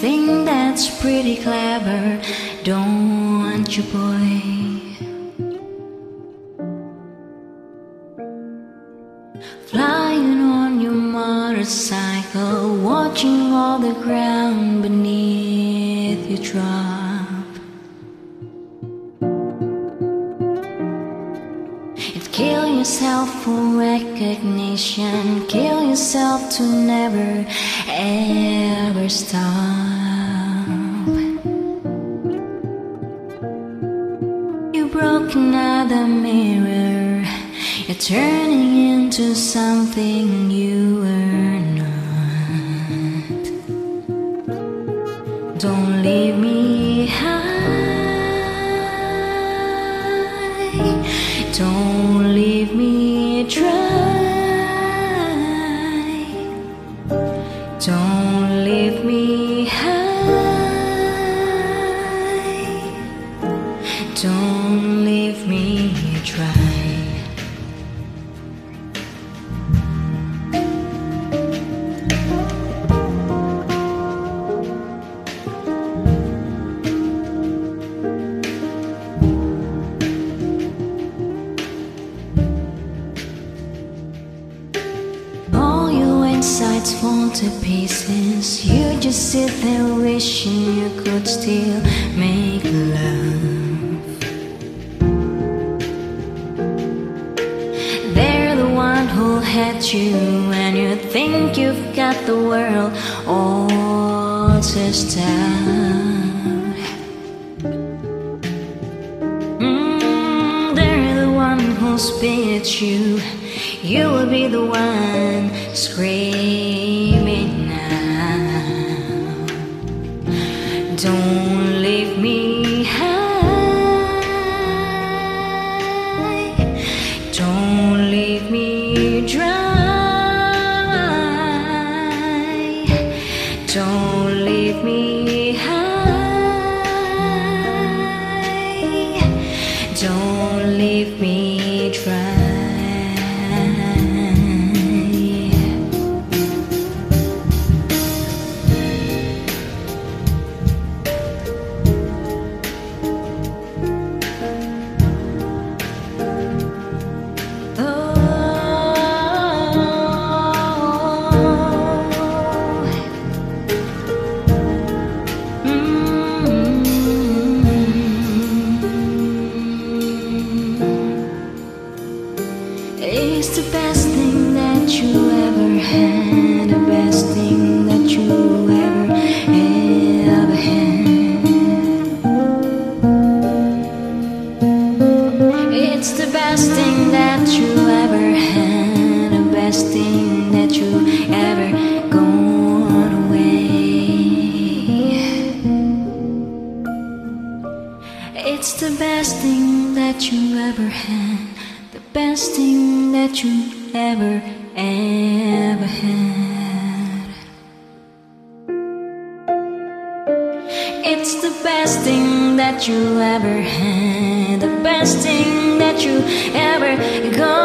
think that's pretty clever, don't you, boy? Flying on your motorcycle, watching all the ground beneath you drop. It kill yourself for recognition, kill yourself to never ever stop. Another mirror, you're turning into something you You just sit there wishing you could still make love. They're the one who'll hurt you when you think you've got the world all to out. Mm, they're the one who'll spit you. You will be the one screaming Don't the best thing that you the best thing that you ever had, the best thing that you ever got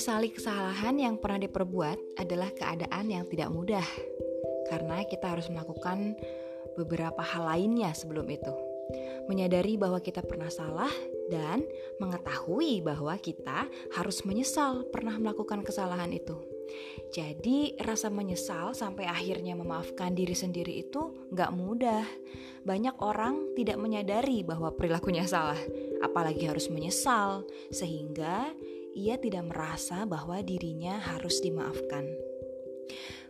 Menyesali kesalahan yang pernah diperbuat adalah keadaan yang tidak mudah, karena kita harus melakukan beberapa hal lainnya sebelum itu. Menyadari bahwa kita pernah salah dan mengetahui bahwa kita harus menyesal pernah melakukan kesalahan itu. Jadi rasa menyesal sampai akhirnya memaafkan diri sendiri itu nggak mudah. Banyak orang tidak menyadari bahwa perilakunya salah, apalagi harus menyesal, sehingga ia tidak merasa bahwa dirinya harus dimaafkan.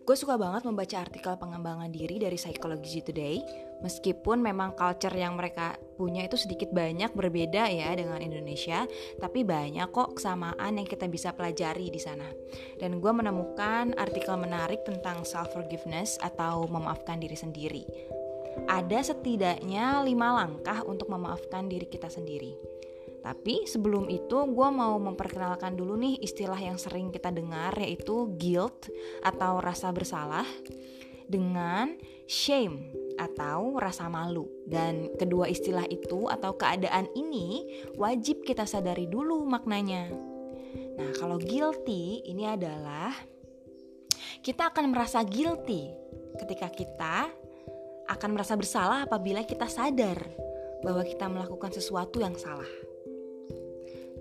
Gue suka banget membaca artikel pengembangan diri dari Psychology Today, meskipun memang culture yang mereka punya itu sedikit banyak berbeda ya dengan Indonesia, tapi banyak kok kesamaan yang kita bisa pelajari di sana. Dan gue menemukan artikel menarik tentang self forgiveness atau memaafkan diri sendiri. Ada setidaknya lima langkah untuk memaafkan diri kita sendiri. Tapi sebelum itu gue mau memperkenalkan dulu nih istilah yang sering kita dengar yaitu guilt atau rasa bersalah dengan shame atau rasa malu. Dan kedua istilah itu atau keadaan ini wajib kita sadari dulu maknanya. Nah, kalau guilty ini adalah kita akan merasa guilty ketika kita akan merasa bersalah apabila kita sadar bahwa kita melakukan sesuatu yang salah.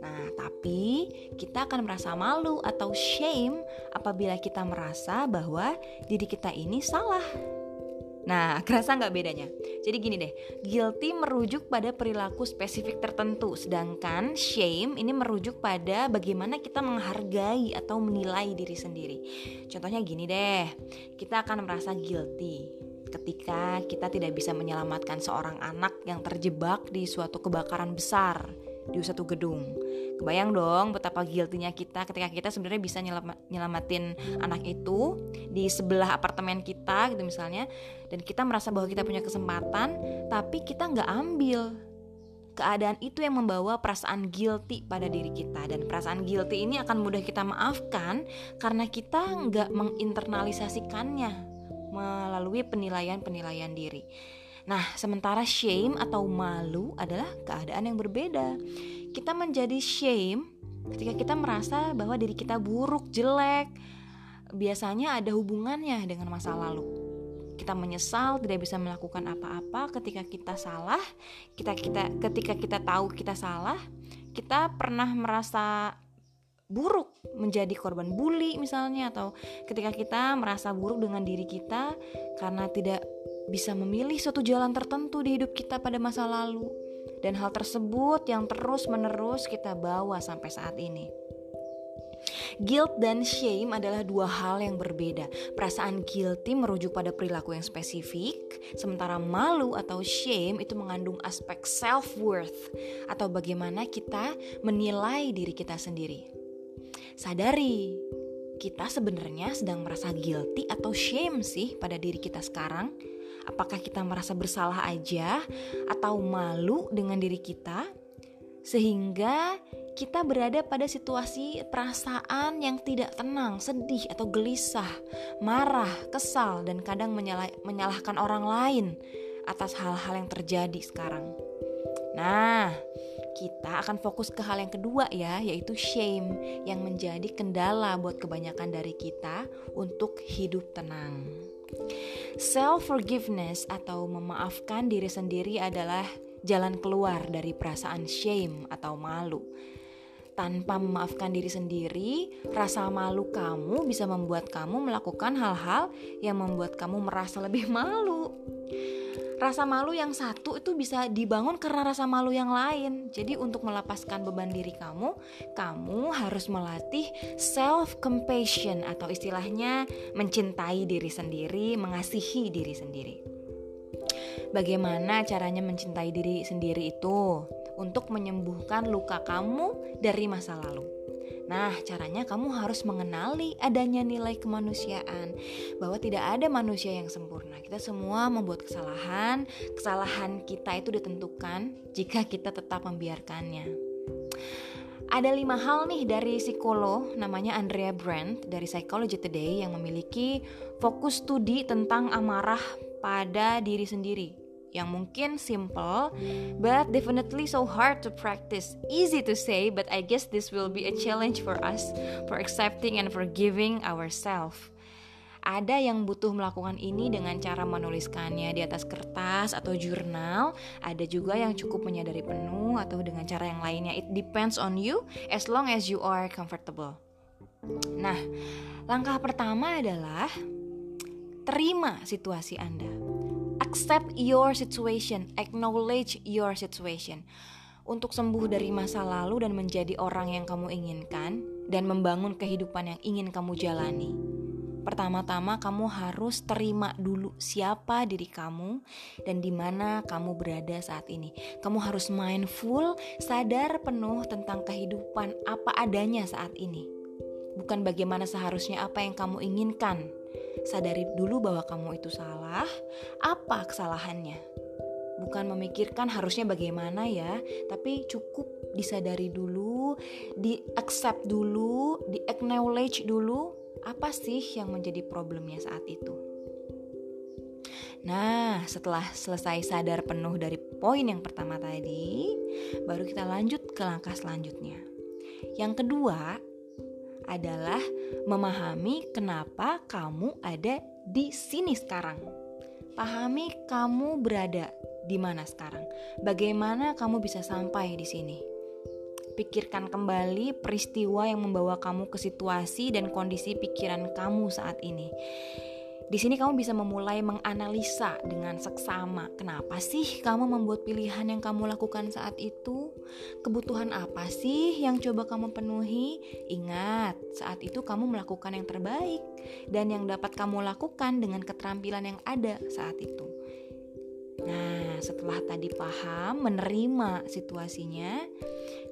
Nah, tapi kita akan merasa malu atau shame apabila kita merasa bahwa diri kita ini salah. Nah, kerasa nggak bedanya? Jadi gini deh, guilty merujuk pada perilaku spesifik tertentu, sedangkan shame ini merujuk pada bagaimana kita menghargai atau menilai diri sendiri. Contohnya gini deh, kita akan merasa guilty ketika kita tidak bisa menyelamatkan seorang anak yang terjebak di suatu kebakaran besar di satu gedung. Kebayang dong betapa guilty-nya kita ketika kita sebenarnya bisa nyelamatin anak itu di sebelah apartemen kita gitu misalnya dan kita merasa bahwa kita punya kesempatan tapi kita nggak ambil keadaan itu yang membawa perasaan guilty pada diri kita dan perasaan guilty ini akan mudah kita maafkan karena kita nggak menginternalisasikannya melalui penilaian-penilaian diri. Nah, sementara shame atau malu adalah keadaan yang berbeda. Kita menjadi shame ketika kita merasa bahwa diri kita buruk, jelek. Biasanya ada hubungannya dengan masa lalu. Kita menyesal tidak bisa melakukan apa-apa ketika kita salah. Kita kita ketika kita tahu kita salah, kita pernah merasa buruk menjadi korban bully misalnya atau ketika kita merasa buruk dengan diri kita karena tidak bisa memilih suatu jalan tertentu di hidup kita pada masa lalu dan hal tersebut yang terus-menerus kita bawa sampai saat ini. Guilt dan shame adalah dua hal yang berbeda. Perasaan guilty merujuk pada perilaku yang spesifik, sementara malu atau shame itu mengandung aspek self-worth atau bagaimana kita menilai diri kita sendiri. Sadari, kita sebenarnya sedang merasa guilty atau shame sih pada diri kita sekarang Apakah kita merasa bersalah aja atau malu dengan diri kita? Sehingga kita berada pada situasi perasaan yang tidak tenang, sedih atau gelisah, marah, kesal, dan kadang menyalah, menyalahkan orang lain atas hal-hal yang terjadi sekarang. Nah, kita akan fokus ke hal yang kedua ya, yaitu shame yang menjadi kendala buat kebanyakan dari kita untuk hidup tenang. Self forgiveness atau memaafkan diri sendiri adalah jalan keluar dari perasaan shame atau malu. Tanpa memaafkan diri sendiri, rasa malu kamu bisa membuat kamu melakukan hal-hal yang membuat kamu merasa lebih malu rasa malu yang satu itu bisa dibangun karena rasa malu yang lain. Jadi untuk melepaskan beban diri kamu, kamu harus melatih self compassion atau istilahnya mencintai diri sendiri, mengasihi diri sendiri. Bagaimana caranya mencintai diri sendiri itu? Untuk menyembuhkan luka kamu dari masa lalu. Nah, caranya kamu harus mengenali adanya nilai kemanusiaan, bahwa tidak ada manusia yang sempurna. Kita semua membuat kesalahan, kesalahan kita itu ditentukan jika kita tetap membiarkannya. Ada lima hal nih dari psikolog namanya Andrea Brandt dari Psychology Today yang memiliki fokus studi tentang amarah pada diri sendiri yang mungkin simple but definitely so hard to practice. Easy to say, but I guess this will be a challenge for us for accepting and forgiving ourselves. Ada yang butuh melakukan ini dengan cara menuliskannya di atas kertas atau jurnal. Ada juga yang cukup menyadari penuh atau dengan cara yang lainnya. It depends on you as long as you are comfortable. Nah, langkah pertama adalah terima situasi Anda. Accept your situation, acknowledge your situation. Untuk sembuh dari masa lalu dan menjadi orang yang kamu inginkan dan membangun kehidupan yang ingin kamu jalani Pertama-tama kamu harus terima dulu siapa diri kamu dan di mana kamu berada saat ini. Kamu harus mindful, sadar penuh tentang kehidupan apa adanya saat ini. Bukan bagaimana seharusnya apa yang kamu inginkan. Sadari dulu bahwa kamu itu salah, apa kesalahannya. Bukan memikirkan harusnya bagaimana ya, tapi cukup disadari dulu, di accept dulu, di acknowledge dulu apa sih yang menjadi problemnya saat itu? Nah, setelah selesai sadar penuh dari poin yang pertama tadi, baru kita lanjut ke langkah selanjutnya. Yang kedua adalah memahami kenapa kamu ada di sini sekarang. Pahami kamu berada di mana sekarang. Bagaimana kamu bisa sampai di sini? Pikirkan kembali peristiwa yang membawa kamu ke situasi dan kondisi pikiran kamu saat ini. Di sini kamu bisa memulai menganalisa dengan seksama. Kenapa sih kamu membuat pilihan yang kamu lakukan saat itu? Kebutuhan apa sih yang coba kamu penuhi? Ingat, saat itu kamu melakukan yang terbaik dan yang dapat kamu lakukan dengan keterampilan yang ada saat itu. Nah, setelah tadi paham, menerima situasinya,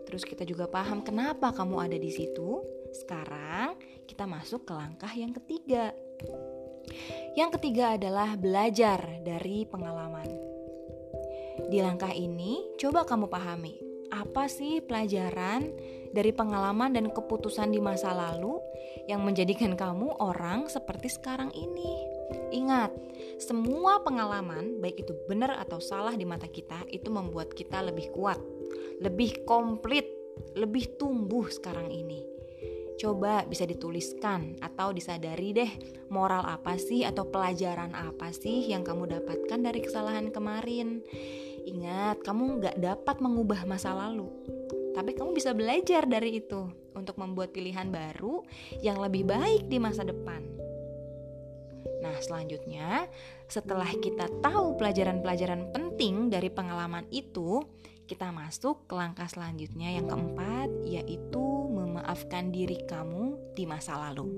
Terus kita juga paham kenapa kamu ada di situ. Sekarang kita masuk ke langkah yang ketiga. Yang ketiga adalah belajar dari pengalaman. Di langkah ini, coba kamu pahami apa sih pelajaran dari pengalaman dan keputusan di masa lalu yang menjadikan kamu orang seperti sekarang ini. Ingat, semua pengalaman, baik itu benar atau salah di mata kita, itu membuat kita lebih kuat lebih komplit, lebih tumbuh sekarang ini. Coba bisa dituliskan atau disadari deh moral apa sih atau pelajaran apa sih yang kamu dapatkan dari kesalahan kemarin. Ingat, kamu gak dapat mengubah masa lalu, tapi kamu bisa belajar dari itu untuk membuat pilihan baru yang lebih baik di masa depan. Nah, selanjutnya, setelah kita tahu pelajaran-pelajaran penting dari pengalaman itu, kita masuk ke langkah selanjutnya yang keempat, yaitu memaafkan diri kamu di masa lalu.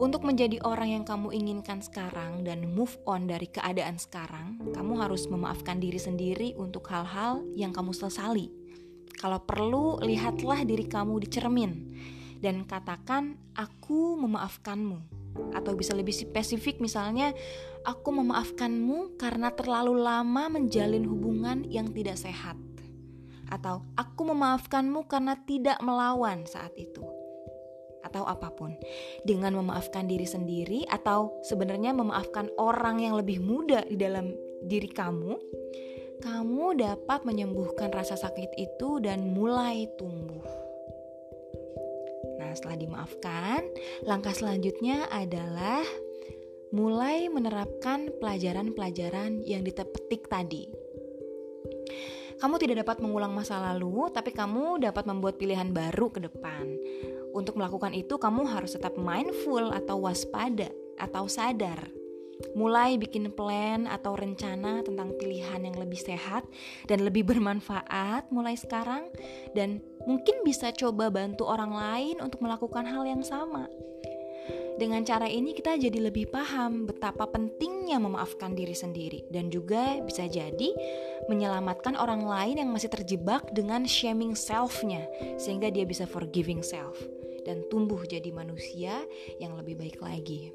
Untuk menjadi orang yang kamu inginkan sekarang dan move on dari keadaan sekarang, kamu harus memaafkan diri sendiri untuk hal-hal yang kamu sesali. Kalau perlu, lihatlah diri kamu di cermin dan katakan, "Aku memaafkanmu." atau bisa lebih spesifik misalnya aku memaafkanmu karena terlalu lama menjalin hubungan yang tidak sehat atau aku memaafkanmu karena tidak melawan saat itu. Atau apa pun. Dengan memaafkan diri sendiri atau sebenarnya memaafkan orang yang lebih muda di dalam diri kamu kamu dapat menyembuhkan rasa sakit itu dan mulai tumbuh. Setelah dimaafkan, langkah selanjutnya adalah mulai menerapkan pelajaran-pelajaran yang ditepetik tadi. Kamu tidak dapat mengulang masa lalu, tapi kamu dapat membuat pilihan baru ke depan. Untuk melakukan itu, kamu harus tetap mindful atau waspada atau sadar mulai bikin plan atau rencana tentang pilihan yang lebih sehat dan lebih bermanfaat mulai sekarang dan mungkin bisa coba bantu orang lain untuk melakukan hal yang sama. Dengan cara ini kita jadi lebih paham betapa pentingnya memaafkan diri sendiri dan juga bisa jadi menyelamatkan orang lain yang masih terjebak dengan shaming self-nya sehingga dia bisa forgiving self dan tumbuh jadi manusia yang lebih baik lagi.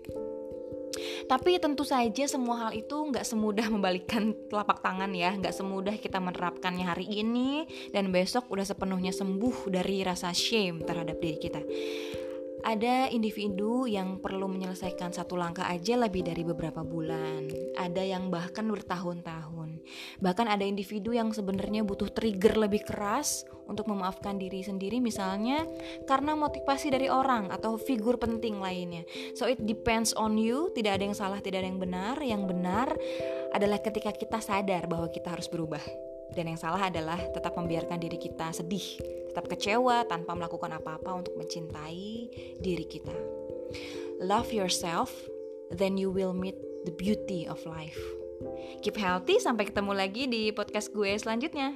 Tapi tentu saja semua hal itu nggak semudah membalikkan telapak tangan ya, nggak semudah kita menerapkannya hari ini dan besok udah sepenuhnya sembuh dari rasa shame terhadap diri kita. Ada individu yang perlu menyelesaikan satu langkah aja lebih dari beberapa bulan. Ada yang bahkan bertahun-tahun. Bahkan ada individu yang sebenarnya butuh trigger lebih keras untuk memaafkan diri sendiri misalnya karena motivasi dari orang atau figur penting lainnya. So it depends on you, tidak ada yang salah, tidak ada yang benar. Yang benar adalah ketika kita sadar bahwa kita harus berubah. Dan yang salah adalah tetap membiarkan diri kita sedih, tetap kecewa tanpa melakukan apa-apa untuk mencintai diri kita. Love yourself, then you will meet the beauty of life. Keep healthy, sampai ketemu lagi di podcast gue selanjutnya.